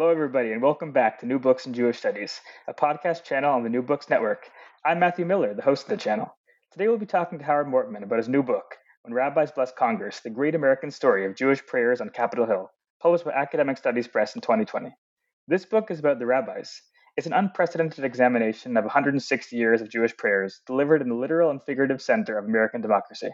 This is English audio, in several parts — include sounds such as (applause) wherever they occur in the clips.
Hello, everybody, and welcome back to New Books in Jewish Studies, a podcast channel on the New Books Network. I'm Matthew Miller, the host of the channel. Today we'll be talking to Howard Mortman about his new book, When Rabbis Bless Congress The Great American Story of Jewish Prayers on Capitol Hill, published by Academic Studies Press in 2020. This book is about the rabbis. It's an unprecedented examination of 160 years of Jewish prayers delivered in the literal and figurative center of American democracy.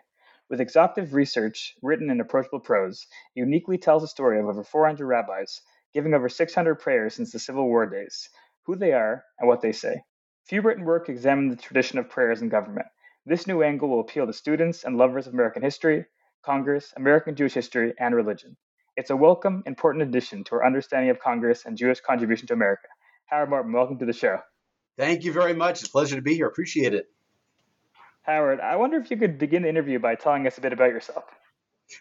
With exhaustive research written in approachable prose, uniquely tells the story of over 400 rabbis giving over 600 prayers since the Civil War days, who they are, and what they say. Few written work examine the tradition of prayers in government. This new angle will appeal to students and lovers of American history, Congress, American Jewish history, and religion. It's a welcome, important addition to our understanding of Congress and Jewish contribution to America. Howard Mortman, welcome to the show. Thank you very much. It's a pleasure to be here. Appreciate it. Howard, I wonder if you could begin the interview by telling us a bit about yourself.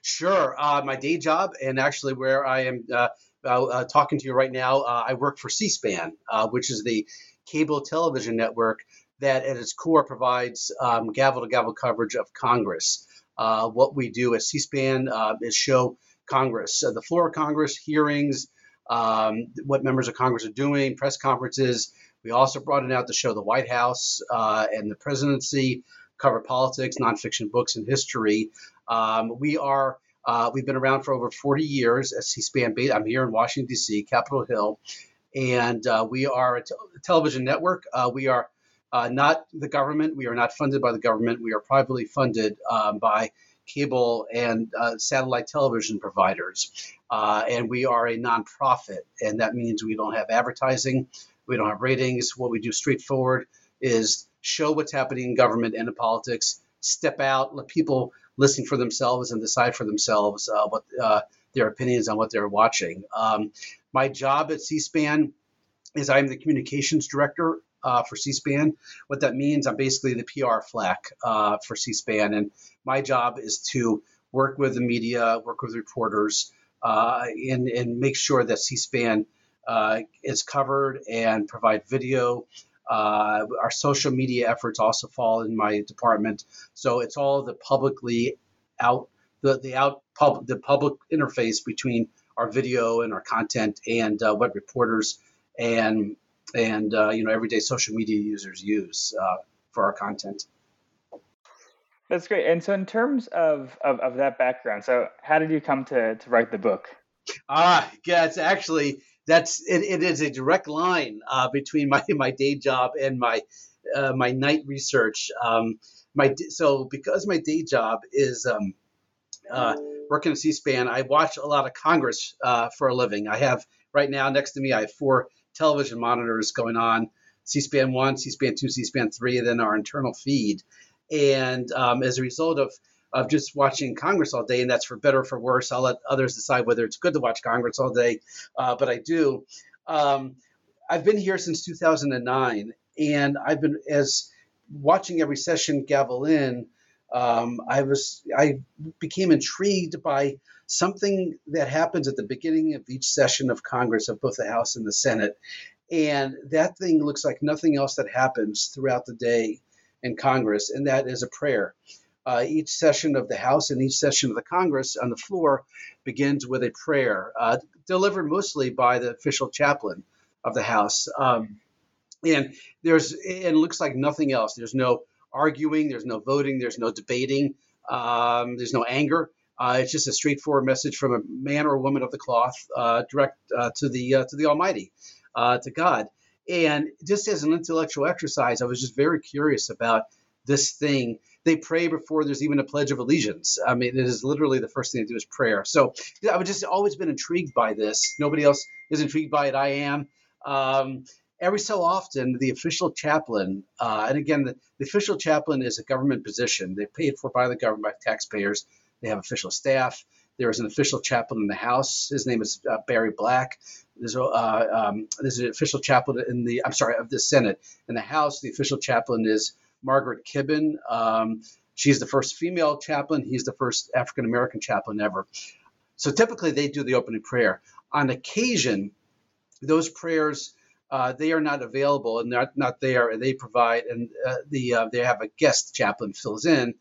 Sure. Uh, my day job, and actually where I am uh, uh, uh, talking to you right now, uh, I work for C-SPAN, uh, which is the cable television network that, at its core, provides um, gavel-to-gavel coverage of Congress. What we do at C-SPAN is show Congress, the floor of Congress, hearings, um, what members of Congress are doing, press conferences. We also brought it out to show the White House and the presidency, cover politics, nonfiction books, and history. Um, we are uh, we've been around for over 40 years at C-SPAN. I'm here in Washington, D.C., Capitol Hill, and uh, we are a, television network. Uh, we are uh, not the government. We are not funded by the government. We are privately funded um, by cable and uh, satellite television providers. Uh, and we are a nonprofit, and that means we don't have advertising, we don't have ratings. What we do straightforward is show what's happening in government and in politics, step out, let people listen for themselves and decide for themselves uh, what uh, their opinions on what they're watching. Um, my job at C-SPAN is I'm the communications director uh, for C-SPAN. What that means, I'm basically the PR flack uh, for C-SPAN, and my job is to work with the media, work with reporters, uh, and, and make sure that C-SPAN uh, is covered and provide video uh, our social media efforts also fall in my department. So it's all the publicly out the the out pub the public interface between our video and our content and uh, what reporters and and uh, you know everyday social media users use uh, for our content. That's great. And so, in terms of, of, of that background, so how did you come to, to write the book? Ah, yeah, it's actually that's it, it is a direct line uh, between (laughs) my my day job and my uh, my night research. Um, my so because my day job is um, uh, working at C-SPAN, I watch a lot of Congress uh, for a living. I have right now next to me, I have four television monitors going on: C-SPAN one, C-SPAN two, C-SPAN three, and then our internal feed. And um, as a result of of just watching Congress all day, and that's for better or for worse. I'll let others decide whether it's good to watch Congress all day, uh, but I do. Um, I've been here since 2009, and I've been as watching every session gavel in. Um, I was I became intrigued by something that happens at the beginning of each session of Congress of both the House and the Senate, and that thing looks like nothing else that happens throughout the day in Congress, and that is a prayer uh, each session of the House and each session of the Congress on the floor begins with a prayer uh, delivered mostly by the official chaplain of the House. Um, and there's and it looks like nothing else. There's no arguing, there's no voting, there's no debating, um, there's no anger. Uh, it's just a straightforward message from a man or a woman of the cloth, uh, direct uh, to the uh, to the Almighty, to God. And just as an intellectual exercise, I was just very curious about this thing they pray before there's even a pledge of allegiance. I mean, it is literally the first thing they do is prayer. So I've just always been intrigued by this. Nobody else is intrigued by it. I am. Um, every so often, the official chaplain, uh, and again, the, the, official chaplain is a government position. They're paid for by the government, by taxpayers. They have official staff. There is an official chaplain in the House. His name is uh, Barry Black. There's, uh, um, there's an official chaplain in the, I'm sorry, of the Senate. In the House, the official chaplain is Margaret Kibben. Um, she's the first female chaplain. He's the first African American chaplain ever. So typically they do the opening prayer. On occasion, those prayers uh, they are not available and they're not there, and they provide and uh, the uh, they have a guest chaplain fills in,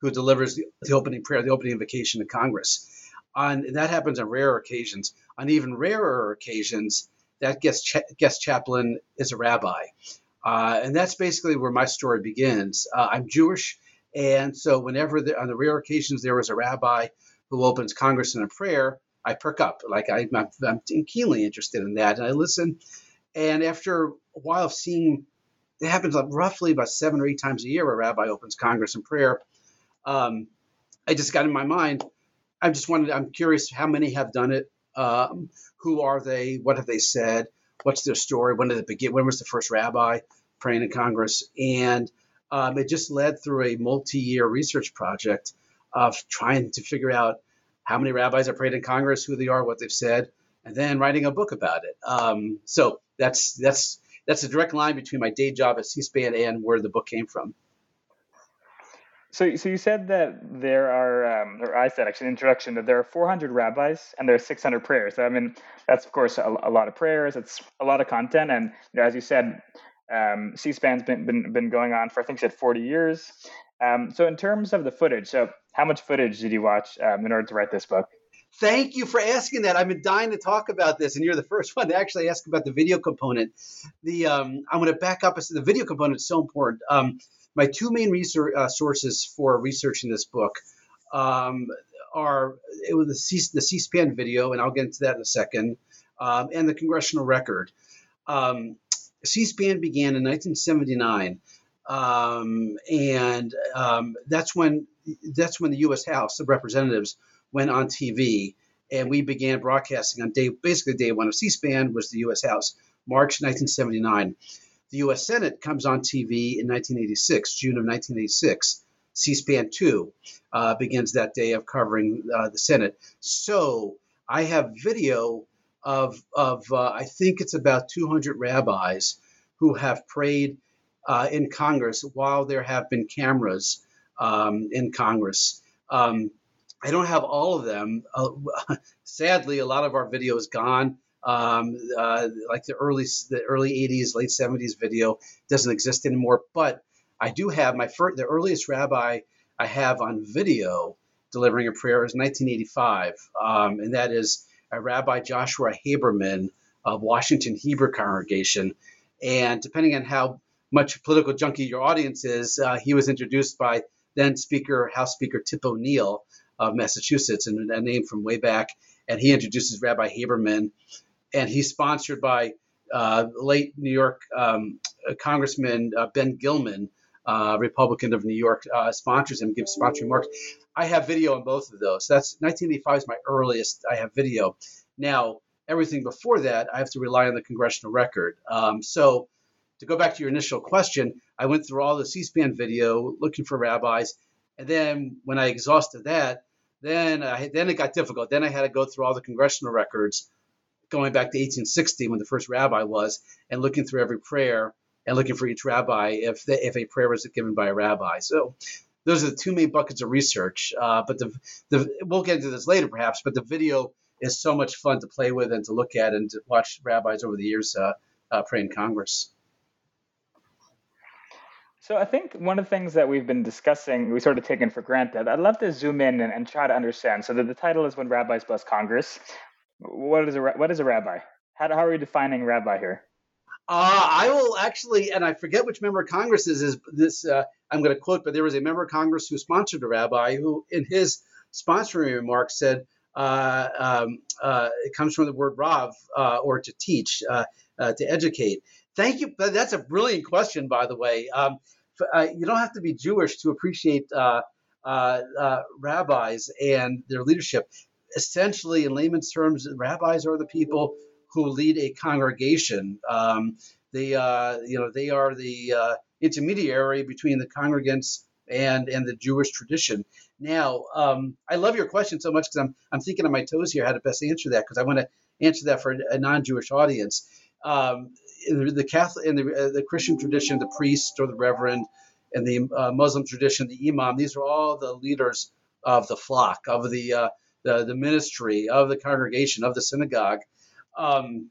who delivers the, the, opening prayer, the opening invocation to Congress. On that happens on rare occasions. On even rarer occasions, that guest cha- guest chaplain is a rabbi, uh, and that's basically where my story begins. Uh, I'm Jewish, and so whenever the, on the rare occasions there was a rabbi who opens Congress in a prayer, I perk up. Like I, I'm, I'm keenly interested in that, and I listen and after a while of seeing, it happens roughly about seven or eight times a year a rabbi opens Congress in prayer. Um, I just got in my mind. I just wanted. I'm curious how many have done it. Um, who are they? What have they said? What's their story? When did it begin? When was the first rabbi praying in Congress? And um, it just led through a multi-year research project of trying to figure out how many rabbis have prayed in Congress, who they are, what they've said, and then writing a book about it. Um, so that's that's that's a direct line between my day job at C-SPAN and where the book came from. So, so you said that there are, um, or I said actually in introduction that there are 400 rabbis and there are 600 prayers. I mean, that's of course a, a, lot of prayers. It's a lot of content, and you know, as you said, um, C-SPAN's been, been been going on for I think you said 40 years. Um, so, in terms of the footage, so how much footage did you watch um, in order to write this book? Thank you for asking that. I've been dying to talk about this, and you're the first (laughs) one to actually ask about the video component. The um, I'm going to back up. The video component is so important. Um, my two main research, uh, sources for researching this book um, are it was the, C, the C-SPAN video, and I'll get into that in a second, um, and the Congressional Record. Um, C-SPAN began in 1979, um, and that's when that's when the U.S. House of Representatives went on TV, and we began broadcasting on day basically day one of C-SPAN was the U.S. House, March 1979. The U.S. Senate comes on TV in 1986, June of 1986. C-SPAN 2 uh, begins that day of covering uh, the Senate. So I have video of, of uh, I think it's about 200 rabbis who have prayed uh, in Congress while there have been cameras um, in Congress. Um, I don't have all of them. Uh, (laughs) sadly, a lot of our video is gone. Um, uh, like the early the early 80s, late 70s video doesn't exist anymore. But I do have my first, the earliest rabbi I have on video delivering a prayer is 1985, um, and that is a Rabbi Joshua Haberman of Washington Hebrew Congregation. And depending on how much political junkie your audience is, uh, he was introduced by then Speaker House Speaker Tip O'Neill of Massachusetts, and a name from way back. And he introduces Rabbi Haberman, and he's sponsored by uh, late New York um, Congressman uh, Ben Gilman, uh, Republican of New York, uh, sponsors him, gives sponsoring remarks. I have video on both of those. That's 1985 is my earliest. I have video. Now everything before that, I have to rely on the congressional record. Um, so to go back to your initial question, I went through all the C-SPAN video looking for rabbis. And then when I exhausted that, then I, then it got difficult. Then I had to go through all the congressional records, going back to 1860 when the first rabbi was, and looking through every prayer and looking for each rabbi if the, if a prayer was given by a rabbi. So those are the two main buckets of research. Uh, but the, the we'll get into this later perhaps. But the video is so much fun to play with and to look at and to watch rabbis over the years uh, uh, pray in Congress. So I think one of the things that we've been discussing, we sort of taken for granted. I'd love to zoom in and, and try to understand. So the, the title is "When Rabbis Bless Congress." What is a what is a rabbi? How, how are we defining rabbi here? Uh, I will actually, and I forget which member of Congress is, is this. Uh, I'm going to quote, but there was a member of Congress who sponsored a rabbi who, in his sponsoring remarks, said uh, um, uh, it comes from the word rav, uh, or to teach, uh, to educate. Thank you. That's a brilliant question, by the way. Um, you don't have to be Jewish to appreciate rabbis and their leadership. Essentially, in layman's terms, rabbis are the people who lead a congregation. Um, they, uh, you know, they are the uh, intermediary between the congregants and and the Jewish tradition. Now, um, I love your question so much because I'm I'm thinking on my toes here how to best answer that because I want to answer that for a non-Jewish audience. Um, the, Catholic, in the, uh, the Christian tradition, the priest or the reverend, and the uh, Muslim tradition, the imam. These are all the leaders of the flock, of the uh, the, the ministry, of the congregation, of the synagogue. Um,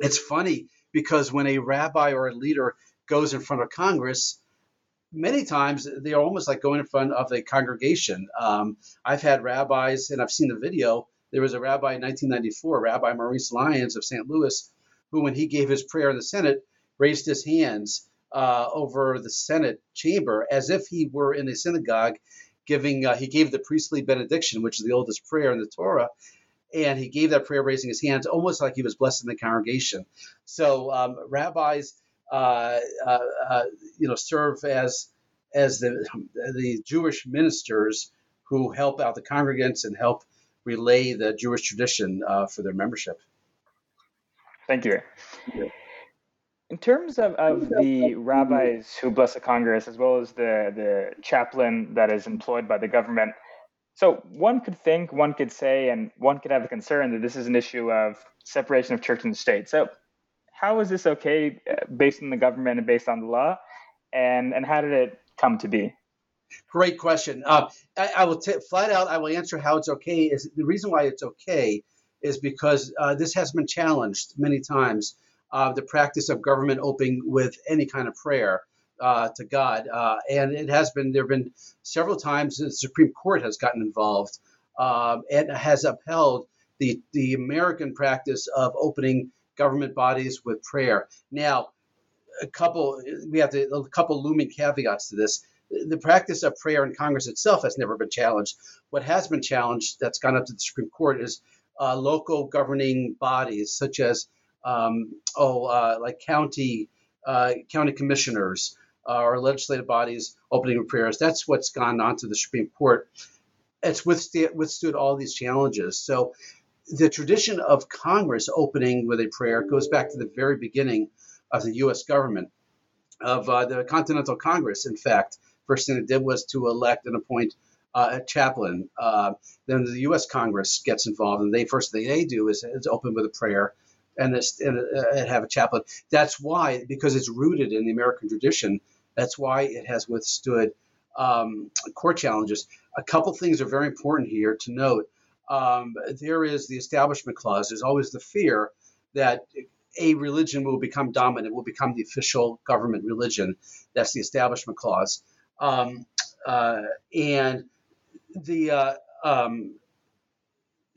it's funny because when a rabbi or a leader goes in front of Congress, many times they are almost like going in front of a congregation. Um, I've had rabbis, and I've seen the video. There was a rabbi in 1994, Rabbi Maurice Lyons of St. Louis, who, when he gave his prayer in the Senate, raised his hands uh, over the Senate chamber as if he were in a synagogue giving, uh, he gave the priestly benediction, which is the oldest prayer in the Torah. And he gave that prayer raising his hands almost like he was blessing the congregation. So um, rabbis, uh, uh, uh you know, serve as as the the Jewish ministers who help out the congregants and help relay the Jewish tradition uh, for their membership. Thank you. In terms of, of the rabbis who bless the Congress, as well as the, the chaplain that is employed by the government, so one could think, one could say, and one could have a concern that this is an issue of separation of church and state. So, how is this okay uh, based on the government and based on the law? And, and how did it come to be? Great question. Uh, I, I, will t- flat out. I will answer how it's okay. Is the reason why it's okay is because uh, this has been challenged many times. Uh, the practice of government opening with any kind of prayer uh, to God, uh, and it has been there have been several times the Supreme Court has gotten involved um, and has upheld the the American practice of opening government bodies with prayer. Now, a couple we have to, a couple looming caveats to this. The practice of prayer in Congress itself has never been challenged. What has been challenged, that's gone up to the Supreme Court, is uh, local governing bodies such as um, oh uh, like county uh, county commissioners uh, or legislative bodies opening with prayers. That's what's gone on to the Supreme Court. It's withstood, withstood all these challenges. So the tradition of Congress opening with a prayer goes back to the very beginning of the U.S. government, of uh, the Continental Congress. In fact, first thing it did was to elect and appoint uh, a chaplain. Uh, then the U.S. Congress gets involved, and they first thing they do is, is open with a prayer and, and, uh, and have a chaplain. That's why, because it's rooted in the American tradition, that's why it has withstood um, court challenges. A couple things are very important here to note. Um, there is the Establishment Clause. There's always the fear that a religion will become dominant, will become the official government religion. That's the Establishment Clause. Um, uh, and the uh, um,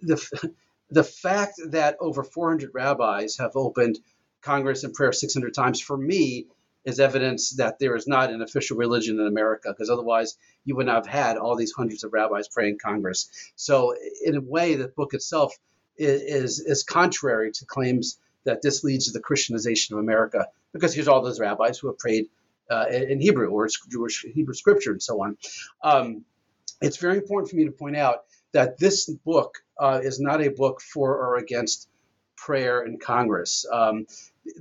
the the fact that over 400 rabbis have opened Congress in prayer 600 times for me is evidence that there is not an official religion in America, because otherwise you would not have had all these hundreds of rabbis praying Congress. So, in a way, the book itself is, is, contrary to claims that this leads to the Christianization of America, because here's all those rabbis who have prayed uh, in Hebrew or Jewish Hebrew scripture and so on. Um, it's very important for me to point out that this book uh, is not a book for or against prayer in Congress. Um,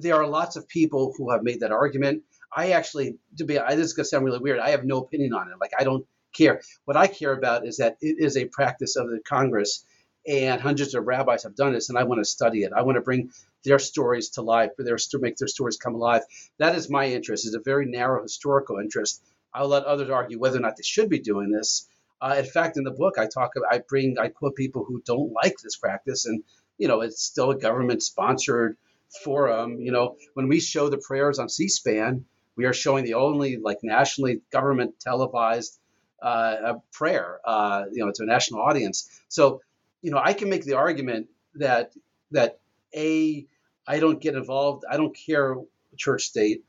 there are lots of people who have made that argument. I actually, to be, I, this is going to sound really weird. I have no opinion on it. Like I don't care. What I care about is that it is a practice of the Congress, and hundreds of rabbis have done this, and I want to study it. I want to bring their stories to life, for their make their stories come alive. That is my interest. It's a very narrow historical interest. I'll let others argue whether or not they should be doing this. Uh, in fact, in the book, I talk, I bring, I quote people who don't like this practice, and you know, it's still a government-sponsored forum. You know, when we show the prayers on C-SPAN, we are showing the only like nationally government televised uh, prayer, uh, you know, to a national audience. So, you know, I can make the argument that that a I don't get involved. I don't care church state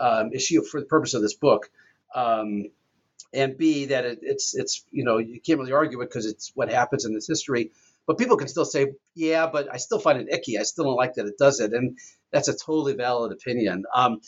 um, issue for the purpose of this book. Um, and B that it, it's it's you know you can't really argue it because it's what happens in this history. But people can still say, yeah, but I still find it icky. I still don't like that it does it, and that's a totally valid opinion. Um,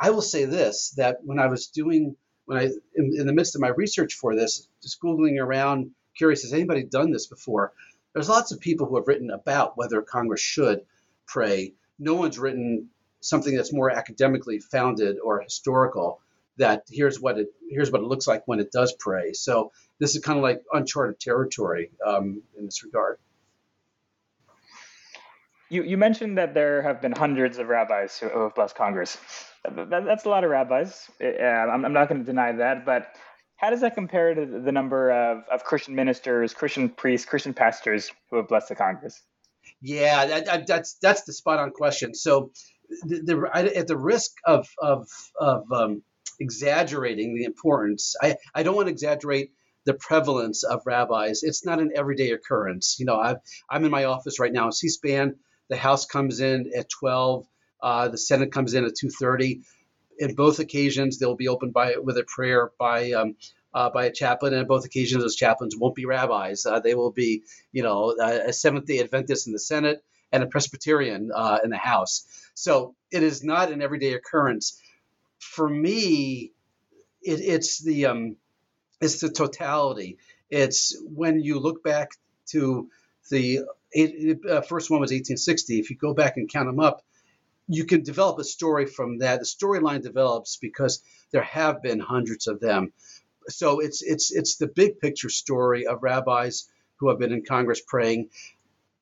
I will say this: that when I was doing when I in, in, the midst of my research for this, just googling around, curious, has anybody done this before? There's lots of people who have written about whether Congress should pray. No one's written something that's more academically founded or historical that here's what it here's what it looks like when it does pray. So this is kind of like uncharted territory um, in this regard. You, you mentioned that there have been hundreds of rabbis who have blessed Congress. That, that's a lot of rabbis. Uh, I'm, I'm not going to deny that, but how does that compare to the number of, of Christian ministers, Christian priests, Christian pastors who have blessed the Congress? Yeah, that, that's that's the spot on question. So, the, the, at the risk of of, of um, exaggerating the importance, I, I don't want to exaggerate the prevalence of rabbis. It's not an everyday occurrence. You know, i am in my office right now. C-SPAN, the House comes in at 12, uh, the Senate comes in at 2:30. In both occasions, they'll be opened by with a prayer by um, uh, by a chaplain, and on both occasions, those chaplains won't be rabbis. Uh, they will be, you know, a Seventh Day Adventist in the Senate and a Presbyterian uh, in the House. So it is not an everyday occurrence. For me, it, it's the um, it's the totality. It's when you look back to the uh, first one was 1860. If you go back and count them up, you can develop a story from that. The storyline develops because there have been hundreds of them. So it's it's it's the big picture story of rabbis who have been in Congress praying,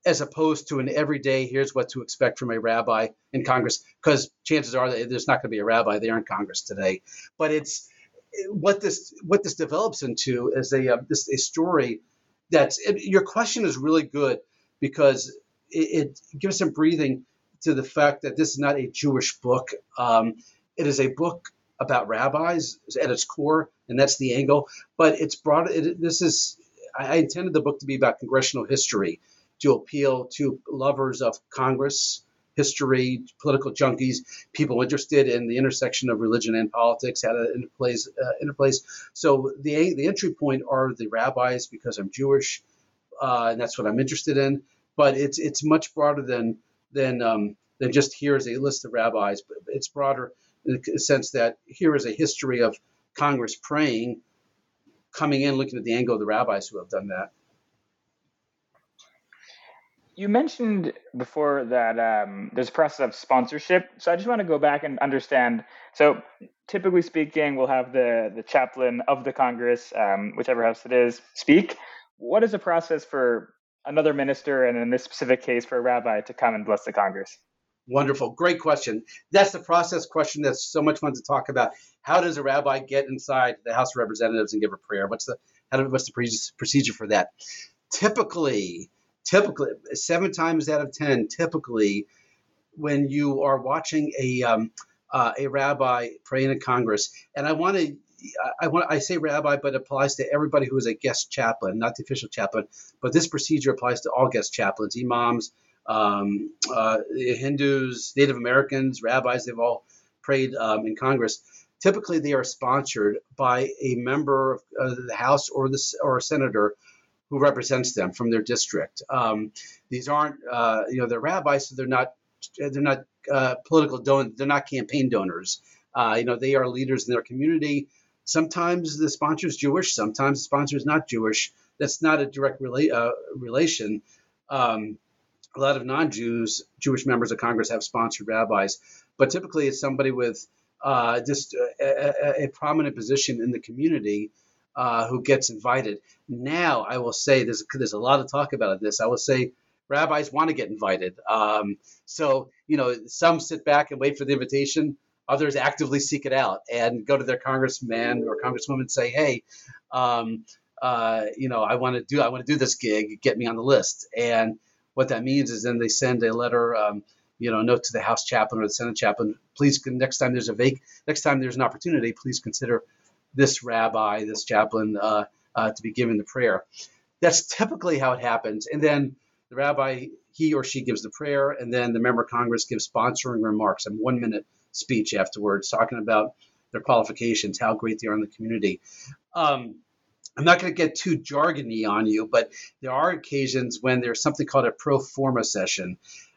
as opposed to an everyday here's what to expect from a rabbi in Congress. Because chances are that there's not going to be a rabbi there in Congress today. But it's what this what this develops into is a uh, this a story that's it, your question is really good because it, it, gives some breathing to the fact that this is not a Jewish book. Um, it is a book about rabbis at its core, and that's the angle. But it's brought. It, this is. I intended the book to be about congressional history, to appeal to lovers of Congress history, political junkies, people interested in the intersection of religion and politics, how it interplays. Uh, interplays. So the the entry point are the rabbis because I'm Jewish, uh, and that's what I'm interested in. But it's it's much broader than than um, than just here's a list of rabbis. But it's broader in the sense that here is a history of Congress praying, coming in, looking at the angle of the rabbis who have done that. You mentioned before that um, there's a process of sponsorship. So I just want to go back and understand. So typically speaking, we'll have the, the chaplain of the Congress, um, whichever house it is, speak. What is the process for another minister, and in this specific case, for a rabbi to come and bless the Congress? Wonderful. Great question. That's the process question that's so much fun to talk about. How does a rabbi get inside the House of Representatives and give a prayer? What's the how do, what's the procedure for that? Typically, typically seven times out of ten, typically when you are watching a um, uh, a rabbi praying in Congress, and I want to I want I say rabbi, but it applies to everybody who is a guest chaplain, not the official chaplain. But this procedure applies to all guest chaplains, imams, um, uh, Hindus, Native Americans, rabbis. They've all prayed um, in Congress. Typically, they are sponsored by a member of uh, the House or the or a senator who represents them from their district. Um, these aren't, uh, you know, they're rabbis, so they're not, they're not uh, political don, they're not campaign donors. Uh, you know, they are leaders in their community. Sometimes the sponsor is Jewish, sometimes the sponsor is not Jewish. That's not a direct rela- uh, relation. Um, a lot of non-Jews, Jewish members of Congress have sponsored rabbis, but typically it's somebody with uh, just a, a, a, prominent position in the community uh, who gets invited. Now, I will say there's there's a lot of talk about this. I will say rabbis want to get invited. Um, so you know, some sit back and wait for the invitation. Others actively seek it out and go to their congressman or congresswoman and say, "Hey, um, uh, you know, I want to do I want to do this gig. Get me on the list." And what that means is then they send a letter. Um, you know, note to the House chaplain or the Senate chaplain. Please, next time there's a vac, next time there's an opportunity, please consider this rabbi, this chaplain, uh, uh, to be given the prayer. That's typically how it happens. And then the rabbi, he or she gives the prayer, and then the member of Congress gives sponsoring remarks, a one minute speech afterwards, talking about their qualifications, how great they are in the community. Um, I'm not going to get too jargony on you, but there are occasions when there's something called a pro forma session.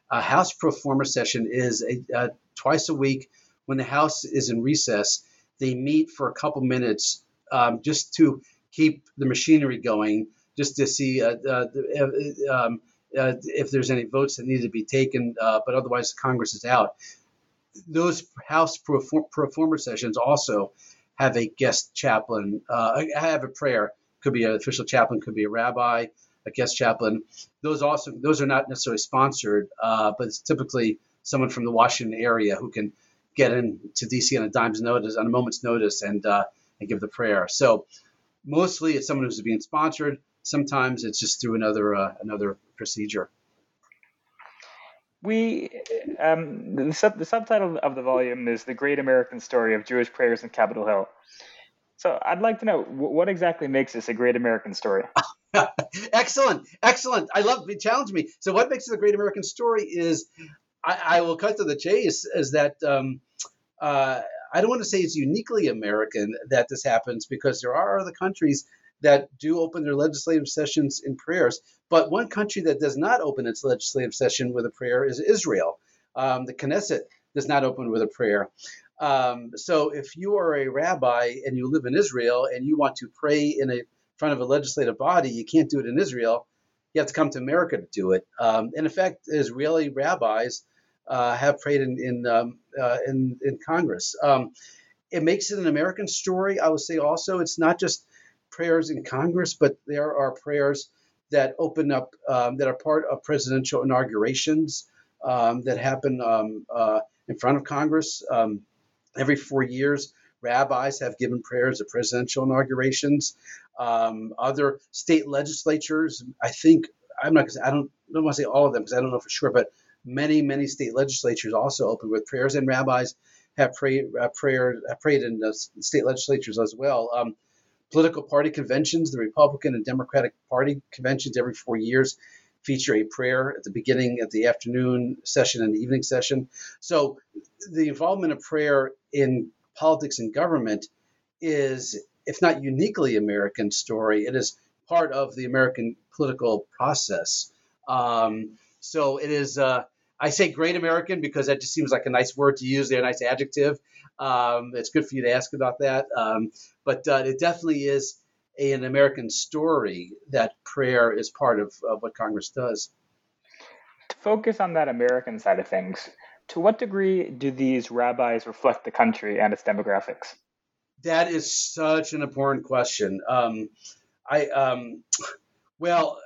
A House pro forma session is a, a, twice a week when the House is in recess they meet for a couple minutes um, just to keep the machinery going, just to see uh, uh, uh, um, uh, if there's any votes that need to be taken, uh, but otherwise Congress is out. Those House pro sessions also have a guest chaplain, uh, have a prayer. Could be an official chaplain, could be a rabbi, a guest chaplain. Those also those are not necessarily sponsored, but it's typically someone from the Washington area who can get into DC on a dime's notice, on a moment's notice, and uh, and give the prayer. So mostly it's someone who's being sponsored. Sometimes it's just through another uh, another procedure. We um, the, sub, the subtitle of the volume is "The Great American Story of Jewish Prayers in Capitol Hill." So I'd like to know what exactly makes this a great American story. (laughs) excellent, excellent. I love it. Challenge me. So what makes it a great American story is, I, I will cut to the chase. Is that um, uh, I don't want to say it's uniquely American that this happens because there are other countries that do open their legislative sessions in prayers. But one country that does not open its legislative session with a prayer is Israel. Um, the Knesset does not open with a prayer. Um, so if you are a rabbi and you live in Israel and you want to pray in a front of a legislative body, you can't do it in Israel. You have to come to America to do it. Um, and in fact, Israeli rabbis uh, have prayed in in, um, uh, in, in Congress. Um, it makes it an American story. I would say also it's not just prayers in Congress, but there are prayers that open up um, that are part of presidential inaugurations um, that happen um, uh, in front of Congress every four years. Rabbis have given prayers at presidential inaugurations. Um, other state legislatures, I think, I'm not. I don't, I don't want to say all of them because I don't know for sure, but many, many state legislatures also open with prayers, and rabbis have prayed, uh, prayer, prayed in state legislatures as well. Um, political party conventions, the Republican and Democratic Party conventions every four years feature a prayer at the beginning of the afternoon session and the evening session. So the involvement of prayer in politics and government is, if not uniquely American story, it is part of the American political process. Um, so it is. Uh, I say great American because that just seems like a nice word to use there, a nice adjective. Um, it's good for you to ask about that. Um, but uh, it definitely is a, an American story that prayer is part of, of what Congress does. To focus on that American side of things, to what degree do these rabbis reflect the country and its demographics? That is such an important question. Um, I um, well,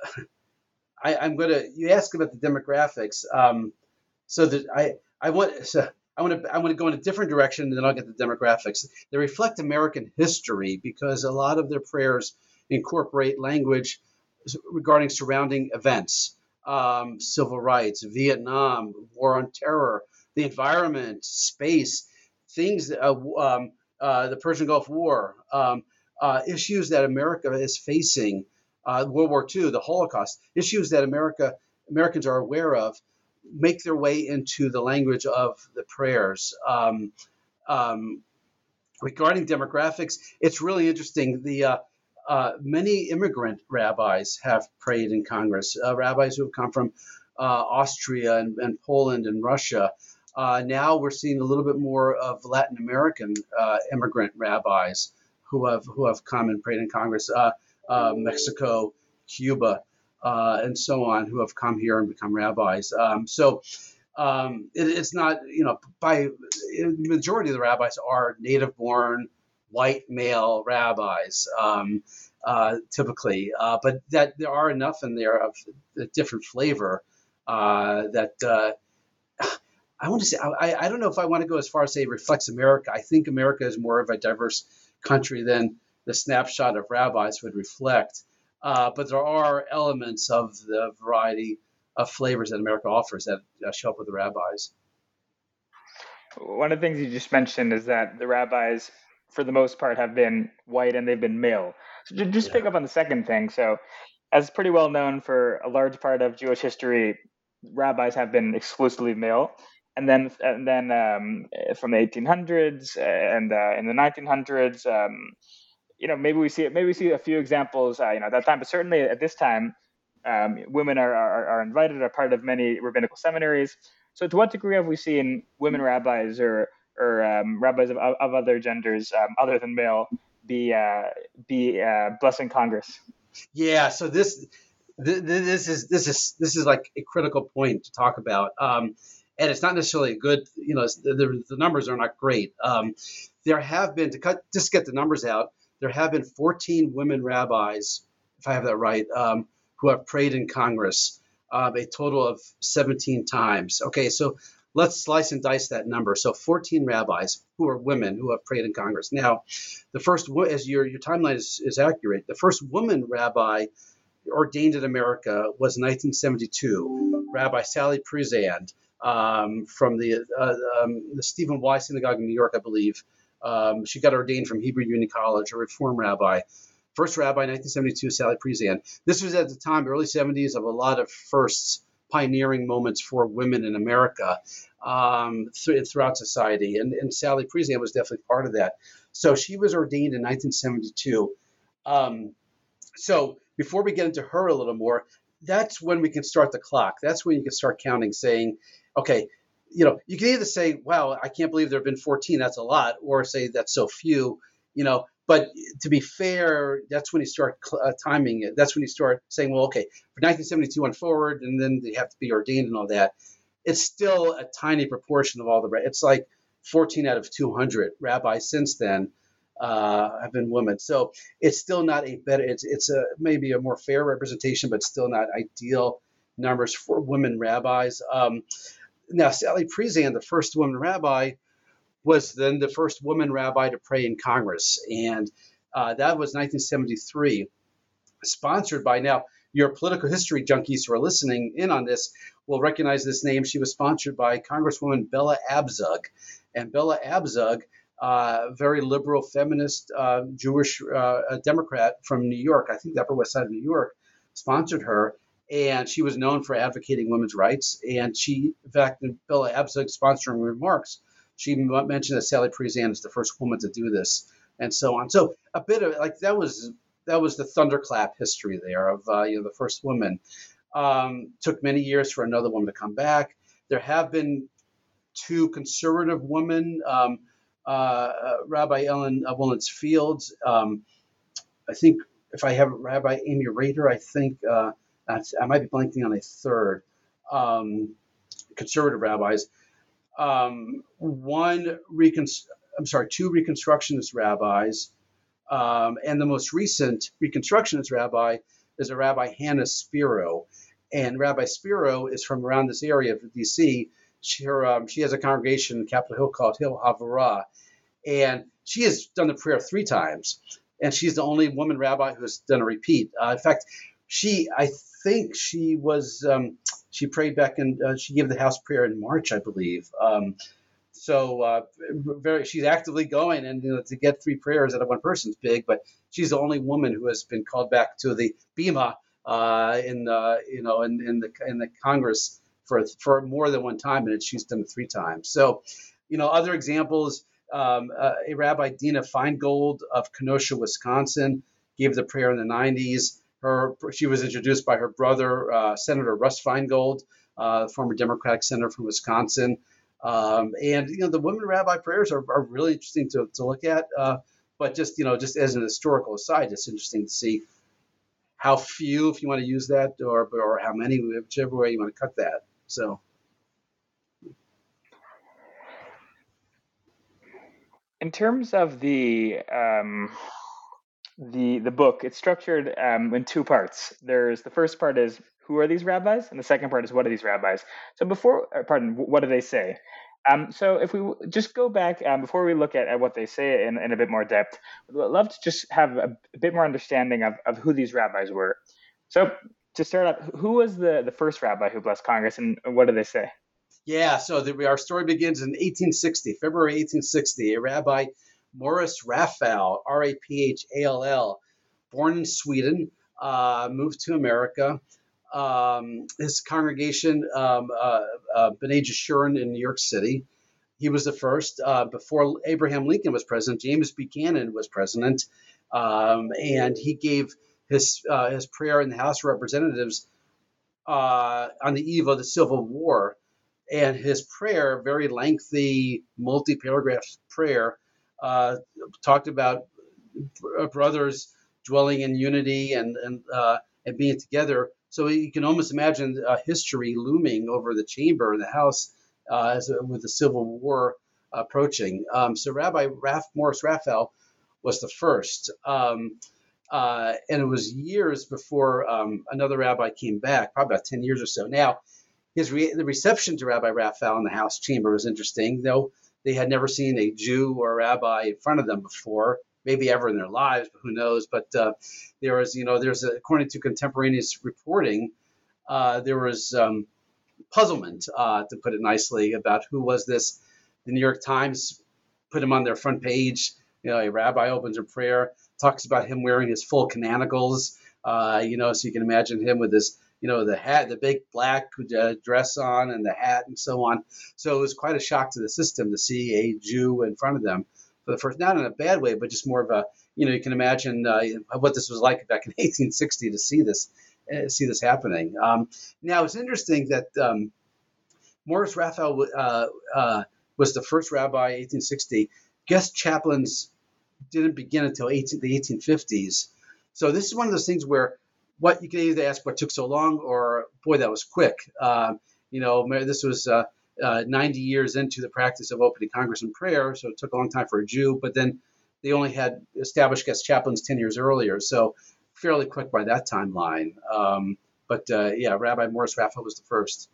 I, am gonna. You ask about the demographics. Um, so that I I want so I want to I want to go in a different direction, and then I'll get the demographics. They reflect American history because a lot of their prayers incorporate language regarding surrounding events, um, civil rights, Vietnam, war on terror, the environment, space, things, uh, um, uh, the Persian Gulf War, um, uh, issues that America is facing, uh, World War II, the Holocaust, issues that America Americans are aware of make their way into the language of the prayers. Um, um, regarding demographics, it's really interesting. The uh, uh, many immigrant rabbis have prayed in Congress. Rabbis who have come from Austria and, and, Poland and Russia. Uh, now we're seeing a little bit more of Latin American uh, immigrant rabbis who have who have come and prayed in Congress. Mexico, Cuba uh, and so on who have come here and become rabbis. Um, so um, it, it's not, you know, by the majority of the rabbis are native born white male rabbis. Um, uh, typically, uh, but that there are enough in there of a different flavor uh, that uh, I want to say I, I don't know if I want to go as far as say reflects America. I think America is more of a diverse country than the snapshot of rabbis would reflect. Uh, but there are elements of the variety of flavors that America offers that uh, show up with the rabbis. One of the things you just mentioned is that the rabbis, for the most part, have been white and they've been male. So just yeah. pick up on the second thing. So, as pretty well known for a large part of Jewish history, rabbis have been exclusively male. And then, and then um, from the 1800s and uh, in the 1900s, um, you know, maybe we see maybe we see a few examples, uh, you know, at that time, but certainly at this time, um, women are, are, are invited, are part of many rabbinical seminaries. So, to what degree have we seen women rabbis or or um, rabbis of, of other genders um, other than male be uh, be uh, blessing Congress? Yeah. So this this is this is this is like a critical point to talk about. Um, and it's not necessarily a good. You know, the, the numbers are not great. Um, there have been to cut just get the numbers out. There have been 14 women rabbis, if I have that right, um, who have prayed in Congress, uh, a total of 17 times. Okay, so let's slice and dice that number. So 14 rabbis who are women who have prayed in Congress. Now, the first, as your your timeline is, is accurate, the first woman rabbi ordained in America was 1972, Rabbi Sally Priesand um, from the uh, um, the Stephen Wise Synagogue in New York, I believe. Um, she got ordained from Hebrew Union College, a Reform rabbi. First rabbi, 1972, Sally Priesand. This was at the time, early 70s, of a lot of firsts, pioneering moments for women in America um, th- throughout society. And, and Sally Priesand was definitely part of that. So she was ordained in 1972. Um, so before we get into her a little more, that's when we can start the clock. That's when you can start counting, saying, okay, you know, you can either say, wow, I can't believe there have been 14, that's a lot, or say that's so few, you know. But to be fair, that's when you start uh, timing it. That's when you start saying, well, okay, for 1972 on forward, and then they have to be ordained and all that. It's still a tiny proportion of all the. It's like 14 out of 200 rabbis since then uh, have been women. So it's still not a better. It's it's a maybe a more fair representation, but still not ideal numbers for women rabbis. Um, now Sally Priesand, the first woman rabbi, was then the first woman rabbi to pray in Congress, and uh, that was 1973. Sponsored by now, your political history junkies who are listening in on this will recognize this name. She was sponsored by Congresswoman Bella Abzug, and Bella Abzug uh, very liberal, feminist, uh, Jewish uh, Democrat from New York. I think the Upper West Side of New York sponsored her, and she was known for advocating women's rights. And she, in fact, in Bella Abzug sponsoring remarks, she mentioned that Sally Priesand is the first woman to do this, and so on. So a bit of like that was that was the thunderclap history there of uh, you know the first woman. Um, took many years for another woman to come back. There have been two conservative women. Um, uh, uh, Rabbi Ellen uh, Wolintz Fields. Um, I think if I have Rabbi Amy Rader, I think uh, I might be blanking on a third. Um, conservative rabbis. Um, one I'm sorry, two Reconstructionist rabbis, um, and the most recent Reconstructionist rabbi is a Rabbi Hannah Spiro, and Rabbi Spiro is from around this area of D.C. She, her, um, she has a congregation in Capitol Hill called Hill Havurah, and she has done the prayer three times, and she's the only woman rabbi who has done a repeat. Uh, in fact, she, I think she was, um, she prayed back and uh, she gave the house prayer in March, I believe. Um, so uh, very, she's actively going, and you know, to get three prayers out of one person is big. But she's the only woman who has been called back to the bima uh, in the, you know in, in the in the Congress for for more than one time, and she's done it three times. So, you know, other examples. Um, uh, a Rabbi Dena Feingold of Kenosha, Wisconsin, gave the prayer in the 90s. Her, she was introduced by her brother, uh, Senator Russ Feingold, uh, former Democratic senator from Wisconsin. Um, and you know, the women rabbi prayers are, are really interesting to, to look at. Uh, but just you know, just as an historical aside, it's interesting to see how few, if you want to use that, or or how many, whichever way you want to cut that. So. In terms of the um, the the book, it's structured um, in two parts. There's the first part is who are these rabbis, and the second part is what are these rabbis. So before, uh, pardon, what do they say? Um, so if we just go back um, before we look at, at what they say in, in a bit more depth, I'd love to just have a, a, bit more understanding of, of who these rabbis were. So to start out, who was the, the first rabbi who blessed Congress, and what do they say? Yeah, so the, our story begins in 1860, February 1860. A rabbi, Morris Raphall, R A P H A L L, born in Sweden, uh, moved to America. Um, his congregation, um, uh, uh, B'nai Jeshurun in New York City. He was the first. Uh, before Abraham Lincoln was president, James Buchanan was president, um, and he gave his uh, his prayer in the House of Representatives uh, on the eve of the Civil War and his prayer, very lengthy, multi-paragraph prayer, uh, talked about brothers dwelling in unity and and uh, and being together. So you can almost imagine a history looming over the chamber in the house uh, as, with the Civil War approaching. Um, so Rabbi Raph, Morris Raphall was the first. Um, uh, and it was years before um, another rabbi came back, probably about 10 years or so. Now, his re- the reception to Rabbi Raphall in the House chamber was interesting, though they had never seen a Jew or a rabbi in front of them before, maybe ever in their lives, but who knows. But uh, there was, you know, there's a, according to contemporaneous reporting, uh, there was um, puzzlement, uh, to put it nicely, about who was this. The New York Times put him on their front page. You know, a rabbi opens a prayer, talks about him wearing his full canonicals. Uh, you know, so you can imagine him with his, you know, the hat, the big black uh, dress on, and the hat, and so on. So it was quite a shock to the system to see a Jew in front of them for the first, not in a bad way, but just more of a, you know, you can imagine uh, what this was like back in (laughs) 1860 to see this, uh, see this happening. Um, now it's interesting that um, Morris Raphall uh, uh, was the first rabbi in 1860. Guest chaplains didn't begin until 18, the 1850s. So this is one of those things where what you can either ask what took so long or boy that was quick. Uh, you know, this was uh, uh, 90 years into the practice of opening Congress in prayer, so it took a long time for a Jew. But then they only had established guest chaplains 10 years earlier, so fairly quick by that timeline. Um, but uh, yeah, Rabbi Morris Raphall was the first.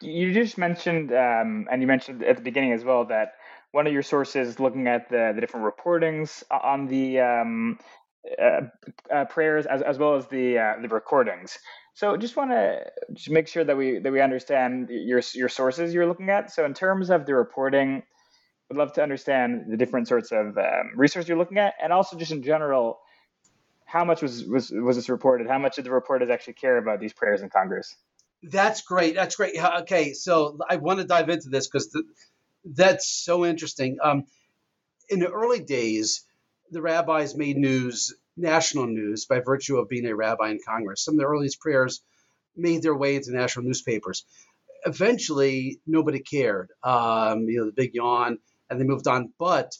You just mentioned, um, and you mentioned at the beginning as well, that one of your sources looking at the, the different reportings on the um, prayers as, as well as the uh, the recordings. So just want to just make sure that we that we understand your your sources you're looking at. So in terms of the reporting, would love to understand the different sorts of um, research you're looking at, and also just in general, how much was was was this reported? How much did the reporters actually care about these prayers in Congress? That's great. That's great. Okay, so I want to dive into this because that's so interesting. Um, in the early days, the rabbis made news national news by virtue of being a rabbi in Congress. Some of the earliest prayers made their way into national newspapers. Eventually, nobody cared. Um, you know, the big yawn, and they moved on. But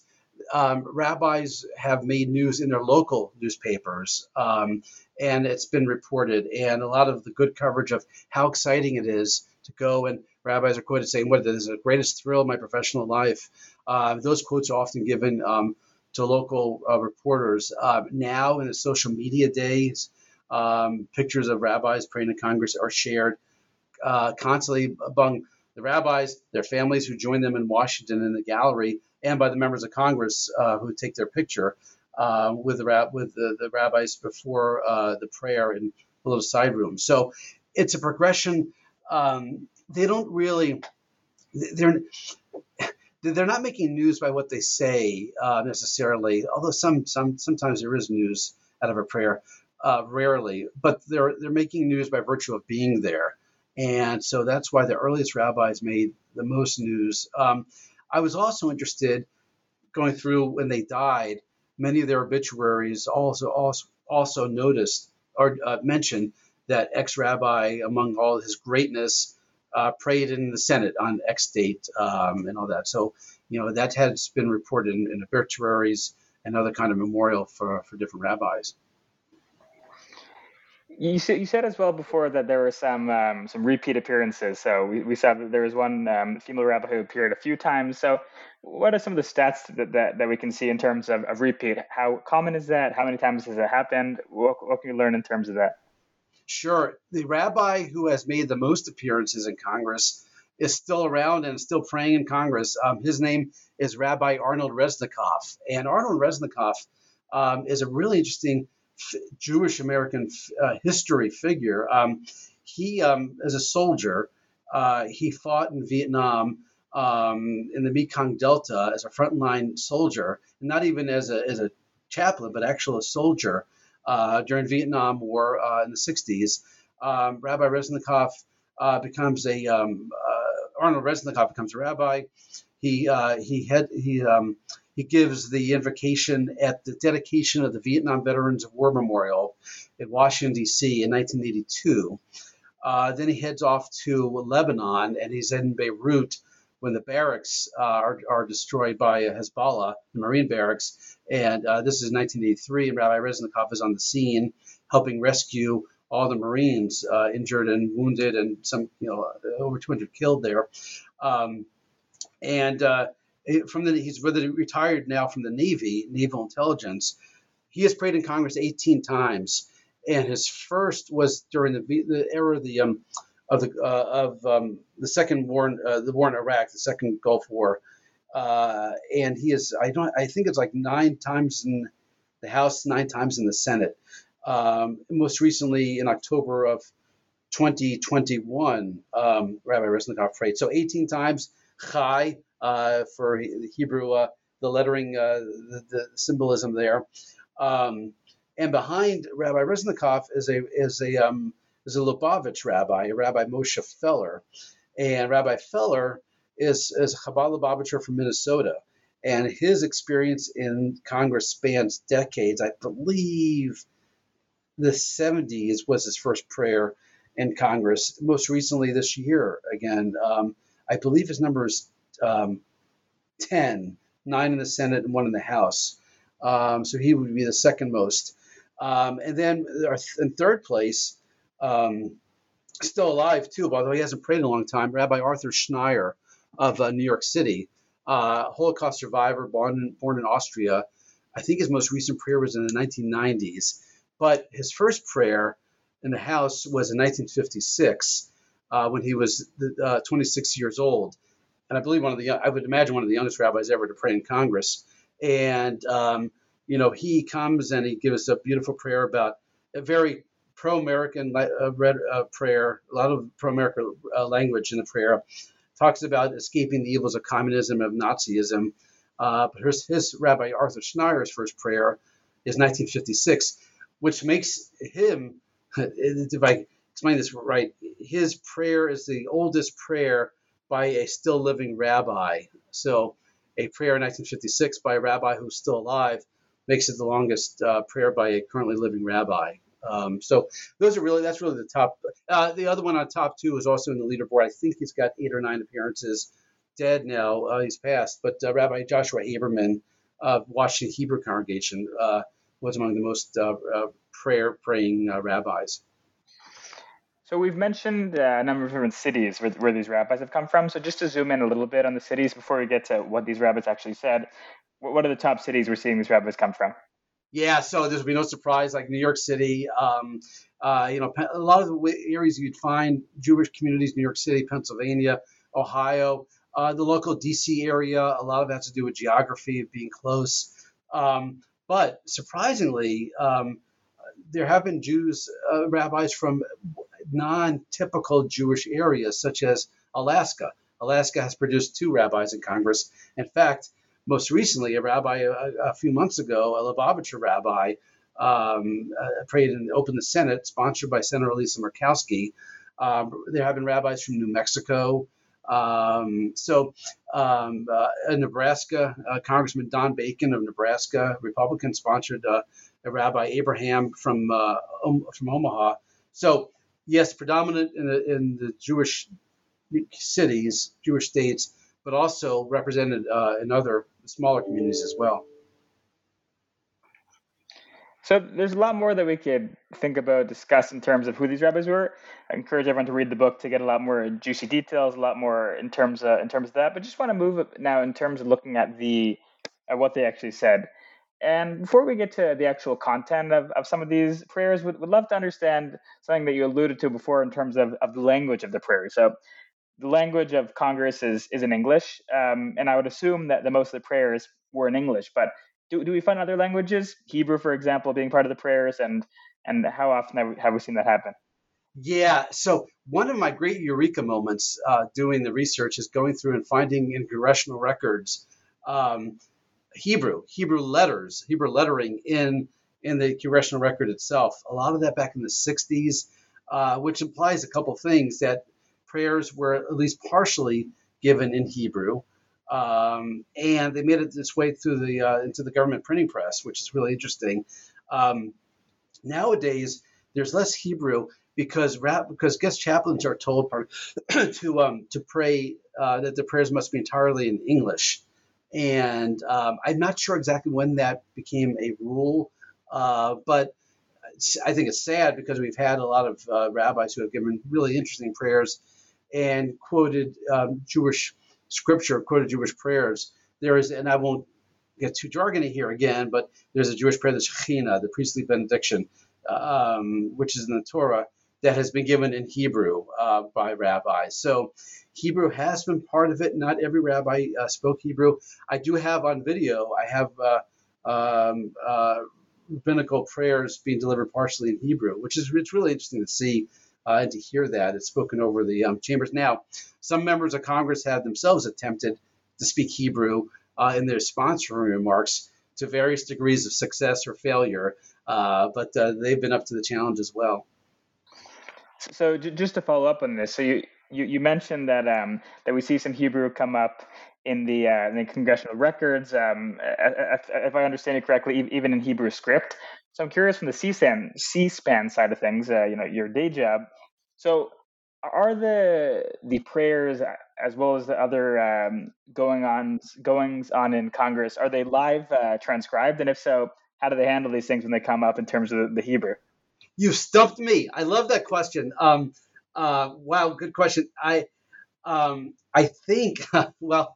um, rabbis have made news in their local newspapers, um, and it's been reported. And a lot of the good coverage of how exciting it is to go and rabbis are quoted saying, "What is the greatest thrill of my professional life." Uh, those quotes are often given um, to local uh, reporters. Uh, now, in the social media days, um, pictures of rabbis praying in Congress are shared uh, constantly among the rabbis, their families who join them in Washington in the gallery, and by the members of Congress uh, who take their picture uh, with the with the, the rabbis before uh, the prayer in a little side room. So it's a progression. Um, they don't really. They're they're not making news by what they say uh, necessarily, although some some sometimes there is news out of a prayer, uh, rarely, but they're they're making news by virtue of being there, and so that's why the earliest rabbis made the most news. Um, I was also interested going through when they died. Many of their obituaries also also also noticed or uh, mentioned that ex rabbi, among all his greatness, uh, prayed in the Senate on X date um, and all that. So, you know, that has been reported in, in obituaries and other kind of memorial for, for different rabbis. You said, you said as well before that there were some um, some repeat appearances. So we, we saw that there was one um, female rabbi who appeared a few times. So what are some of the stats that, that, that we can see in terms of, of repeat? How common is that? How many times has it happened? What, what can you learn in terms of that? Sure. The rabbi who has made the most appearances in Congress is still around and still praying in Congress. Um, his name is Rabbi Arnold Resnicoff. And Arnold Resnicoff um, is a really interesting f- Jewish American f- uh, history figure. Um, he, um, as a soldier, uh, he fought in Vietnam um, in the Mekong Delta as a frontline soldier, not even as a, as a chaplain, but actually a soldier uh, during Vietnam War uh, in the 60s. Um, rabbi Resnicoff uh, becomes a um, uh, Arnold Resnicoff becomes a rabbi. He uh, he had he um, he gives the invocation at the dedication of the Vietnam Veterans of War Memorial in Washington D.C. in 1982. Uh, then he heads off to Lebanon and he's in Beirut when the barracks are, are destroyed by Hezbollah, the Marine barracks. And uh, this is 1983, and Rabbi Resnicoff is on the scene helping rescue all the Marines uh, injured and wounded, and some, you know, over 200 killed there. Um, and uh, from the he's retired now from the Navy, Naval Intelligence. He has prayed in Congress 18 times, and his first was during the, the era of the um, of the uh, of um, the second war, uh, the war in Iraq, the second Gulf War, uh, and he is I don't I think it's like nine times in the House, nine times in the Senate. Um, most recently in October of 2021, um, Rabbi Resnicoff prayed. So 18 times Chai uh, for Hebrew, uh, the lettering, uh, the, the, symbolism there. Um, and behind Rabbi Resnicoff is a is a um, is a Lubavitch rabbi, Rabbi Moshe Feller, and Rabbi Feller is is Chabad Lubavitcher from Minnesota, and his experience in Congress spans decades. I believe the 70s was his first prayer in Congress. Most recently this year, again, um, I believe his number is um, 10, nine in the Senate and one in the House. Um, so he would be the second most. Um, and then in third place, um, still alive too, although he hasn't prayed in a long time, Rabbi Arthur Schneier of uh, New York City, uh, Holocaust survivor, born in, born in Austria. I think his most recent prayer was in the 1990s, but his first prayer in the House was in 1956 uh, when he was uh, 26 years old and I believe one of the I would imagine one of the youngest rabbis ever to pray in Congress. And um, you know, he comes and he gives a beautiful prayer about a very pro-American uh, uh, prayer, a lot of pro-American uh, language in the prayer. Talks about escaping the evils of communism of Nazism. Uh, but his, his Rabbi Arthur Schneier's first prayer is 1956, which makes him, (laughs) if I explain this right, his prayer is the oldest prayer by a still living rabbi. So, a prayer in 1956 by a rabbi who's still alive makes it the longest uh, prayer by a currently living rabbi. Um, so those are really that's really the top. Uh, the other one on top two is also in the leaderboard. I think he's got eight or nine appearances. Dead now, uh, he's passed. But uh, Rabbi Joshua Haberman of Washington Hebrew Congregation uh, was among the most uh, prayer praying rabbis. So we've mentioned uh, a number of different cities where, where, these rabbis have come from. So just to zoom in a little bit on the cities before we get to what these rabbis actually said, what are the top cities we're seeing these rabbis come from? Yeah, so there's be no surprise, like New York City, um, uh, you know, a lot of the areas you'd find Jewish communities, New York City, Pennsylvania, Ohio, uh, the local DC area. A lot of that to do with geography of being close. Um, but surprisingly, um, there have been Jews, uh, rabbis from non-typical Jewish areas, such as Alaska. Alaska has produced two rabbis in Congress. In fact, most recently, a rabbi a, a few months ago, a Lubavitcher rabbi, um, uh, prayed and opened the Senate, sponsored by Senator Lisa Murkowski. Um, there have been rabbis from New Mexico. Um, so, um, uh, Nebraska, uh, Congressman Don Bacon of Nebraska, Republican, sponsored uh, a Rabbi Abraham from uh, from Omaha. So, yes, predominant in the, in the Jewish cities, Jewish states, but also represented uh, in other smaller communities as well. So there's a lot more that we could think about, discuss in terms of who these rabbis were. I encourage everyone to read the book to get a lot more juicy details, a lot more in terms of, in terms of that. But just want to move now in terms of looking at the at what they actually said. And before we get to the actual content of, of some of these prayers, would would love to understand something that you alluded to before in terms of, of the language of the prayer. So the language of Congress is, is in English, um, and I would assume that the most of the prayers were in English. But do, do we find other languages, Hebrew, for example, being part of the prayers, and and how often have we, seen that happen? Yeah, so one of my great eureka moments uh, doing the research is going through and finding in congressional records um, Hebrew, Hebrew letters, Hebrew lettering in in the congressional record itself. A lot of that back in the 60s, uh, which implies a couple things that prayers were at least partially given in Hebrew, um, and they made it its way through the uh, into the government printing press, which is really interesting. Um, nowadays, there's less Hebrew because because guest chaplains are told (clears throat) to um, to pray uh, that the prayers must be entirely in English. And um, I'm not sure exactly when that became a rule, uh, but I think it's sad because we've had a lot of uh, rabbis who have given really interesting prayers and quoted um, Jewish scripture, quoted Jewish prayers. There is, and I won't get too jargony here again, but there's a Jewish prayer, the Shekhinah, the priestly benediction, um, which is in the Torah, that has been given in Hebrew uh, by rabbis. So Hebrew has been part of it. Not every rabbi uh, spoke Hebrew. I do have on video, I have uh, um, uh, rabbinical prayers being delivered partially in Hebrew, which is it's really interesting to see uh, and to hear that. It's spoken over the um, chambers. Now, some members of Congress have themselves attempted to speak Hebrew uh, in their sponsoring remarks to various degrees of success or failure, uh, but uh, they've been up to the challenge as well. So, just to follow up on this, so you you, you mentioned that um, that we see some Hebrew come up in the uh, in the congressional records, um, if, if, I understand it correctly, even in Hebrew script. So I'm curious from the C-SPAN, C-SPAN side of things, uh, you know, your day job. So are the the prayers as well as the other um, going on goings on in Congress are they live uh, transcribed? And if so, how do they handle these things when they come up in terms of the Hebrew? You stumped me. I love that question. Um, uh, wow, good question. I um, I think (laughs) well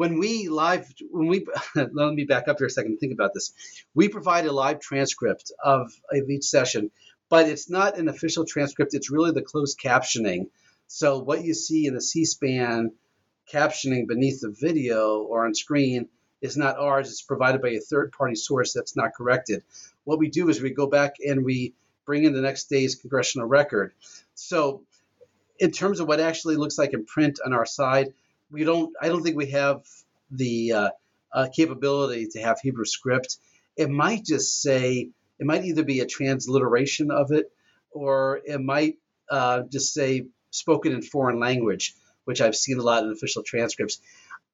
when we live when we (laughs) let me back up here a second and think about this. We provide a live transcript of, of each session, but it's not an official transcript. It's really the closed captioning. So what you see in the C-SPAN captioning beneath the video or on screen is not ours. It's provided by a third-party source that's not corrected. What we do is we go back and we bring in the next day's congressional record. So in terms of what actually looks like in print on our side, we don't. I don't think we have the uh, uh, capability to have Hebrew script. It might just say it might either be a transliteration of it, or it might uh, just say spoken in foreign language, which I've seen a lot in official transcripts.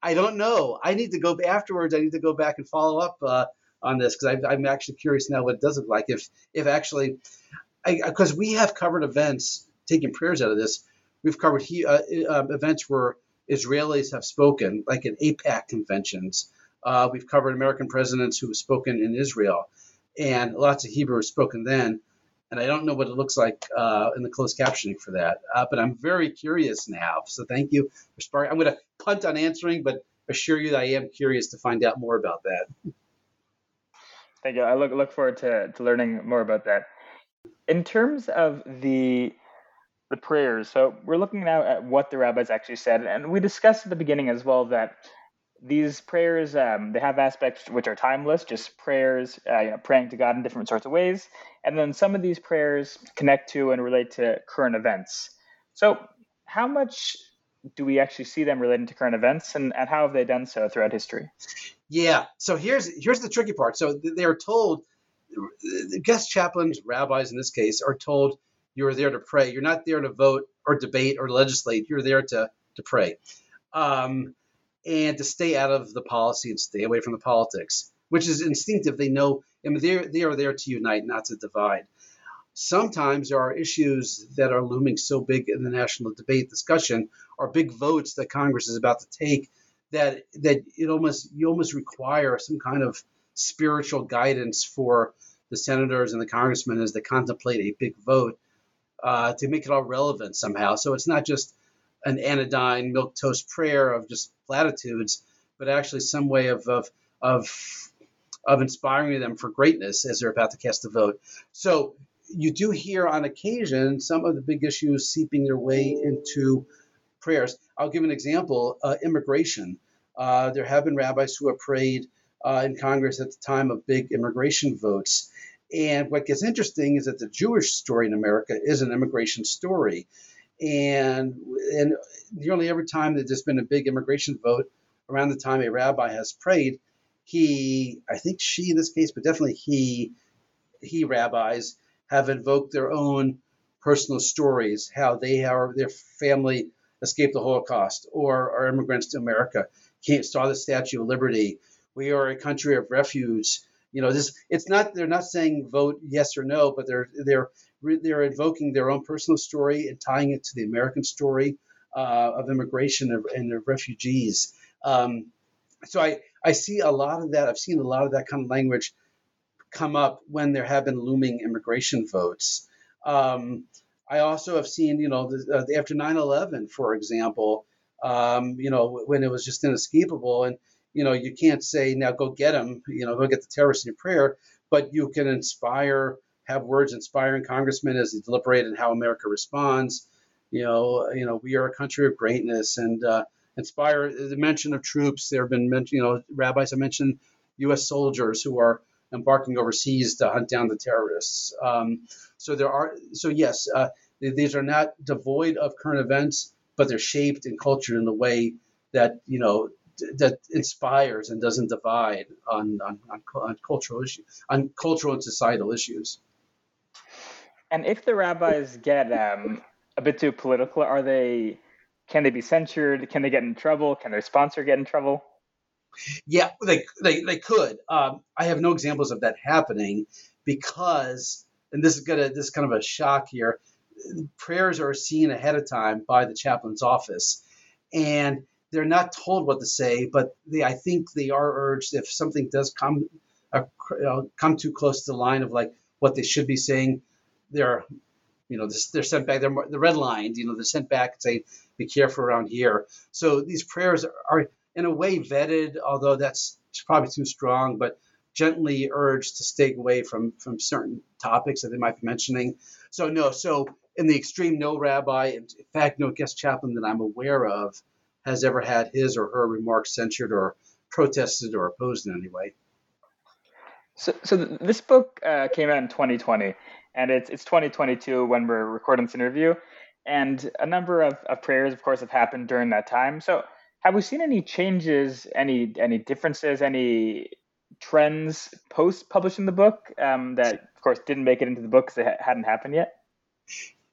I don't know. I need to go afterwards. I need to go back and follow up uh, on this because I'm actually curious now what it does look like. If if actually, because we have covered events taking prayers out of this We've covered he, uh, uh, events where Israelis have spoken, like in AIPAC conventions. Uh, we've covered American presidents who have spoken in Israel, and lots of Hebrew is spoken then. And I don't know what it looks like uh, in the closed captioning for that, uh, but I'm very curious now. So thank you for sparking. I'm going to punt on answering, but assure you that I am curious to find out more about that. Thank you. I look look forward to, to learning more about that. In terms of the the prayers. So we're looking now at what the rabbis actually said, and we discussed at the beginning as well that these prayers um, they have aspects which are timeless, just prayers, uh, you know, praying to God in different sorts of ways, and then some of these prayers connect to and relate to current events. So how much do we actually see them relating to current events, and, and how have they done so throughout history? Yeah. So here's here's the tricky part. So they are told, guest chaplains, rabbis in this case, are told you are there to pray. You're not there to vote or debate or legislate. You're there to to pray, um, and to stay out of the policy and stay away from the politics, which is instinctive. They know. I mean, they they are there to unite, not to divide. Sometimes there are issues that are looming so big in the national debate discussion, or big votes that Congress is about to take, that that it almost you almost require some kind of spiritual guidance for the senators and the congressmen as they contemplate a big vote uh, to make it all relevant somehow. So it's not just an anodyne milk toast prayer of just platitudes, but actually some way of of of, of inspiring them for greatness as they're about to cast a vote. So you do hear on occasion some of the big issues seeping their way into prayers. I'll give an example: uh, immigration. Uh, there have been rabbis who have prayed uh, in Congress at the time of big immigration votes. And what gets interesting is that the Jewish story in America is an immigration story. And, and nearly every time that there's been a big immigration vote, around the time a rabbi has prayed, he, I think she in this case, but definitely he, he rabbis have invoked their own personal stories, how they or their family escaped the Holocaust or are immigrants to America, came, saw the Statue of Liberty. We are a country of refuge you know, this it's not they're not saying vote yes or no, but they're they're they're invoking their own personal story and tying it to the American story uh, of immigration and, of refugees. Um, so I I see a lot of that. I've seen a lot of that kind of language come up when there have been looming immigration votes. Um, I also have seen, you know, the, uh, after 9/11, for example, um, you know, when it was just inescapable, and you know, you can't say now go get them, you know, go get the terrorists in your prayer, but you can inspire, have words inspiring congressmen as they deliberate and how America responds. You know, you know, we are a country of greatness, and uh, inspire the mention of troops. There have been mentioned, you know, rabbis have mentioned U.S. soldiers who are embarking overseas to hunt down the terrorists. Um, so there are, so yes, uh, these are not devoid of current events, but they're shaped and cultured in the way that you know that inspires and doesn't divide on, on, on, on cultural issues, on cultural and societal issues. And if the rabbis get um, a bit too political, are they? Can they be censured? Can they get in trouble? Can their sponsor get in trouble? Yeah, they they, they could. Um, I have no examples of that happening because, and this is gonna this is kind of a shock here. Prayers are seen ahead of time by the chaplain's office, and they're not told what to say, but they I think they are urged if something does come uh, come too close to the line of like what they should be saying, they're you know they're sent back. They're the red line. You know they're sent back and say be careful around here. So these prayers are in a way vetted, although that's probably too strong, but gently urged to stay away from from certain topics that they might be mentioning. So no, so in the extreme, no rabbi, in fact, no guest chaplain that I'm aware of has ever had his or her remarks censured or protested or opposed in any way. So, so this book uh, came out in 2020, and it's it's 2022 when we're recording this interview, and a number of, of prayers, of course, have happened during that time. So have we seen any changes, any any differences, any trends post publishing the book um, that, of course, didn't make it into the book because it hadn't happened yet?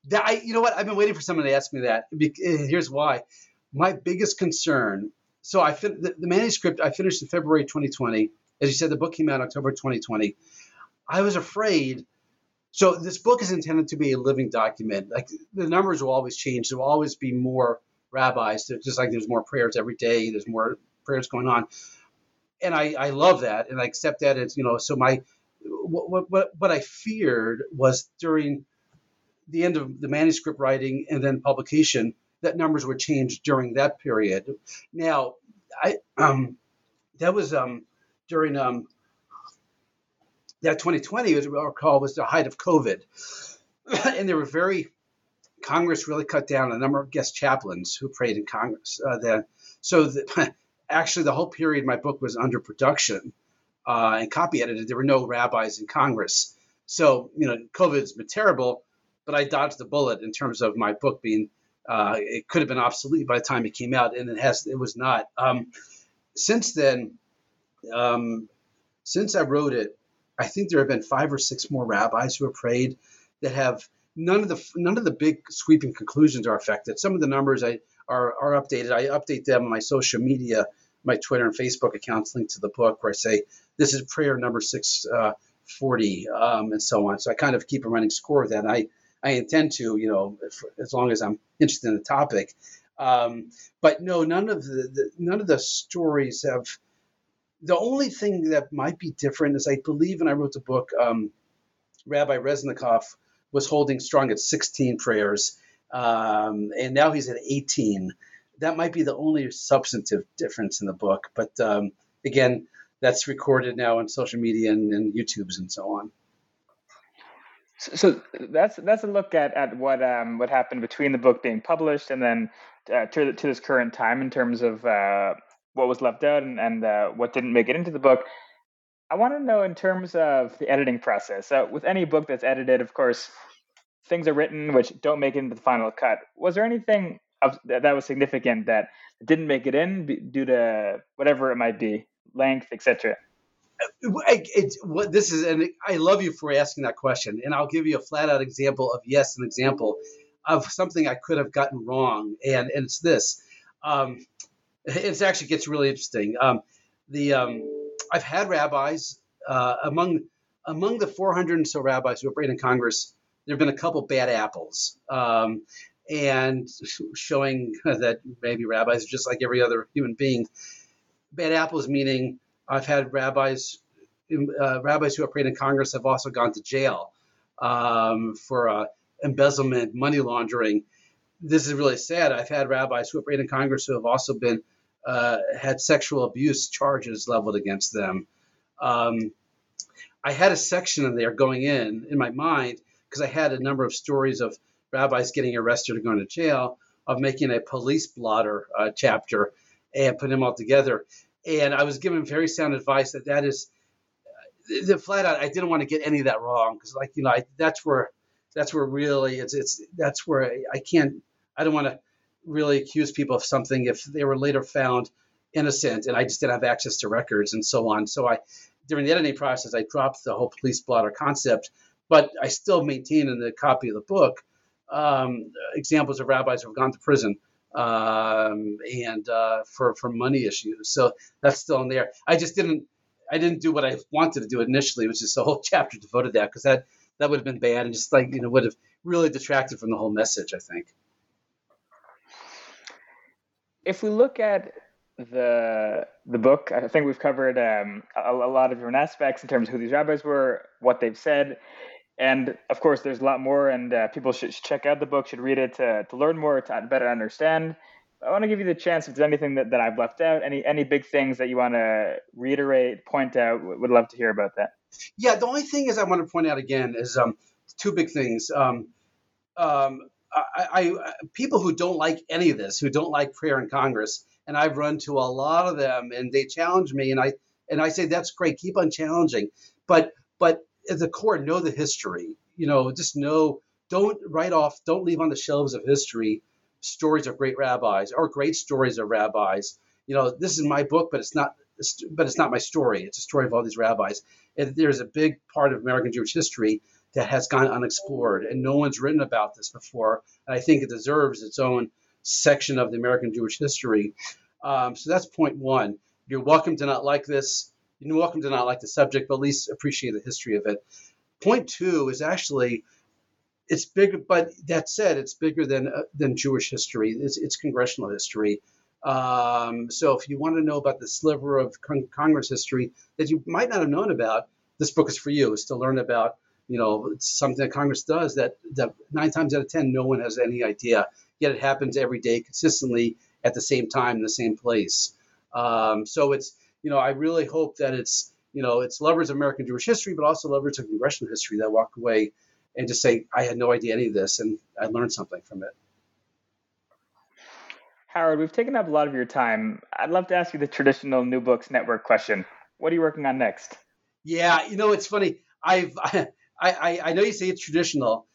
That I, you know what? I've been waiting for someone to ask me that. Here's why. My biggest concern. So I fin- the, the manuscript I finished in February 2020. As you said, the book came out October 2020. I was afraid. So this book is intended to be a living document. Like the numbers will always change. There will always be more rabbis. Just like there's more prayers every day, there's more prayers going on, and I, I love that and I accept that. It's you know so my what what what I feared was during the end of the manuscript writing and then publication that numbers were changed during that period. Now I um that was um during um that 2020 as I recall was the height of COVID, (coughs) and there were very Congress really cut down a number of guest chaplains who prayed in Congress. Uh, then, so the, (laughs) actually, the whole period my book was under production uh, and copy edited. There were no rabbis in Congress, so you know, COVID's been terrible, but I dodged the bullet in terms of my book being. Uh, it could have been obsolete by the time it came out, and it has. It was not. Um, since then, um, since I wrote it, I think there have been five or six more rabbis who have prayed that have none of the none of the big sweeping conclusions are affected. Some of the numbers I are are updated. I update them on my social media, my Twitter and Facebook accounts linked to the book, where I say this is prayer number six uh, forty, um, and so on. So I kind of keep a running score of that. I I intend to, you know, as long as I'm interested in the topic. Um, but no, none of the, the none of the stories have. The only thing that might be different is I believe, and I wrote the book, um, Rabbi Resnicoff was holding strong at 16 prayers, um, and now he's at 18. That might be the only substantive difference in the book, but um, again, that's recorded now on social media and, and YouTube's and so on. So, that's that's a look at, at what um, what happened between the book being published and then uh, to to this current time in terms of uh, what was left out and, and uh, what didn't make it into the book. I want to know in terms of the editing process. So, with any book that's edited, of course, things are written which don't make it into the final cut. Was there anything that was significant that didn't make it in due to whatever it might be, length, etc.? It's what this is, and I love you for asking that question. And I'll give you a flat out example of yes, an example of something I could have gotten wrong, and and it's this. Um, it actually gets really interesting. Um, the um, I've had rabbis uh, among among the 400 and so rabbis who have prayed in Congress there have been a couple bad apples, um, and showing (laughs) that maybe rabbis are just like every other human being. Bad apples meaning I've had rabbis uh, rabbis who have prayed in Congress have also gone to jail um, for uh, embezzlement, money laundering. This is really sad. I've had rabbis who have prayed in Congress who have also been uh, had sexual abuse charges leveled against them. Um, I had a section in there going in in my mind because I had a number of stories of rabbis getting arrested or going to jail, of making a police blotter uh, chapter and putting them all together. And I was given very sound advice that that is the flat out. I didn't want to get any of that wrong because, like you know, I, that's where that's where really it's it's that's where I, I can't. I don't want to really accuse people of something if they were later found innocent and I just didn't have access to records and so on. So I during the editing process, I dropped the whole police blotter concept, but I still maintain in the copy of the book um, examples of rabbis who have gone to prison um, and uh, for for money issues. So that's still in there. I just didn't I didn't do what I wanted to do initially, which is a whole (laughs) chapter devoted to that because that that would have been bad and just like you know would have really detracted from the whole message. I think. If we look at the the book. I think we've covered um, a, a, lot of different aspects in terms of who these rabbis were, what they've said, and of course, there's a lot more. And uh, people should check out the book, should read it to to learn more, to better understand. I want to give you the chance if there's anything that, that I've left out, any any big things that you want to reiterate, point out. Would love to hear about that. Yeah, the only thing is I want to point out again is um, two big things. Um, um, I, I, people who don't like any of this, who don't like prayer in Congress, and I've run to a lot of them, and they challenge me, and I and I say that's great, keep on challenging, but but at the core, know the history. You know, just know. Don't write off. Don't leave on the shelves of history stories of great rabbis or great stories of rabbis. You know, this is my book, but it's not. But it's not my story. It's a story of all these rabbis. And there's a big part of American Jewish history that has gone unexplored, and no one's written about this before. And I think it deserves its own section of the American Jewish history. Um, so that's point one. You're welcome to not like this. You're welcome to not like the subject, but at least appreciate the history of it. Point two is actually it's bigger, but that said, it's bigger than uh, than Jewish history. It's, it's congressional history. Um, so if you want to know about the sliver of con- Congress history that you might not have known about, this book is for you. Is to learn about you know something that Congress does that that nine times out of ten no one has any idea. Yet it happens every day consistently at the same time in the same place. Um, so it's you know I really hope that it's you know it's lovers of American Jewish history, but also lovers of congressional history that walk away and just say I had no idea any of this and I learned something from it. Howard, we've taken up a lot of your time. I'd love to ask you the traditional New Books Network question. What are you working on next? Yeah, you know it's funny. I've (laughs) I, I, I know you say it's traditional.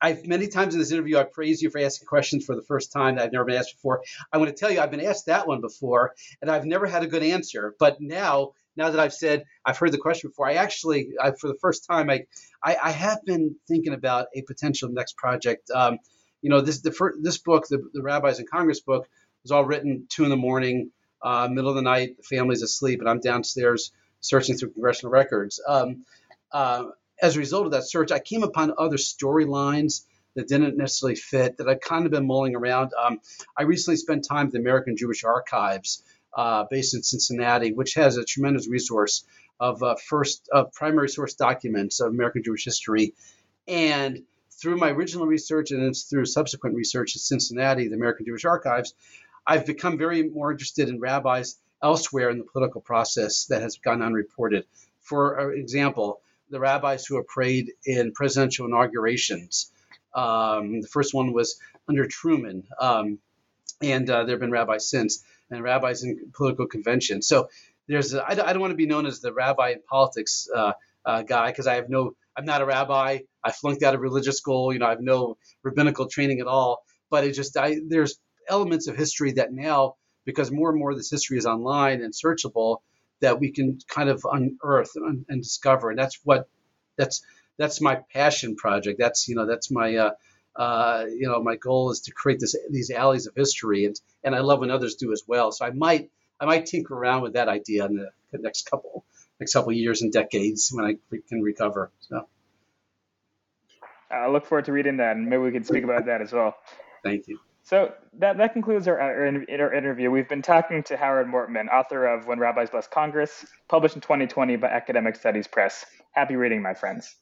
I've many times in this interview I've praised you for asking questions for the first time that I've never been asked before. I'm going to tell you I've been asked that one before and I've never had a good answer. But now, now that I've said I've heard the question before, I actually I, for the first time I, I, I have been thinking about a potential next project. Um, you know this the first, this book the, the Rabbis in Congress book was all written two in the morning, uh, middle of the night, the family's asleep, and I'm downstairs searching through congressional records. Um, uh, as a result of that search, I came upon other storylines that didn't necessarily fit that I've kind of been mulling around. Um, I recently spent time at the American Jewish Archives, uh, based in Cincinnati, which has a tremendous resource of uh, first of primary source documents of American Jewish history. And through my original research and through subsequent research at Cincinnati, the American Jewish Archives, I've become very more interested in rabbis elsewhere in the political process that has gone unreported. For example, the rabbis who have prayed in presidential inaugurations. Um, the first one was under Truman, um, and uh, there have been rabbis since, and rabbis in political conventions. So there's a, I, don't, I don't want to be known as the rabbi in politics uh, uh, guy because I have no I'm not a rabbi. I flunked out of religious school. You know, I have no rabbinical training at all. But it just I there's elements of history that now because more and more of this history is online and searchable that we can kind of unearth and, and discover. And that's what that's that's my passion project. That's you know that's my uh, uh, you know my goal is to create this these alleys of history, and and I love when others do as well. So I might I might tinker around with that idea in the next couple next couple years and decades when I can recover. So. I look forward to reading that, and maybe we can speak about that as well. Thank you. So that, that concludes our, our, our, interview. We've been talking to Howard Mortman, author of When Rabbis Bless Congress, published in 2020 by Academic Studies Press. Happy reading, my friends.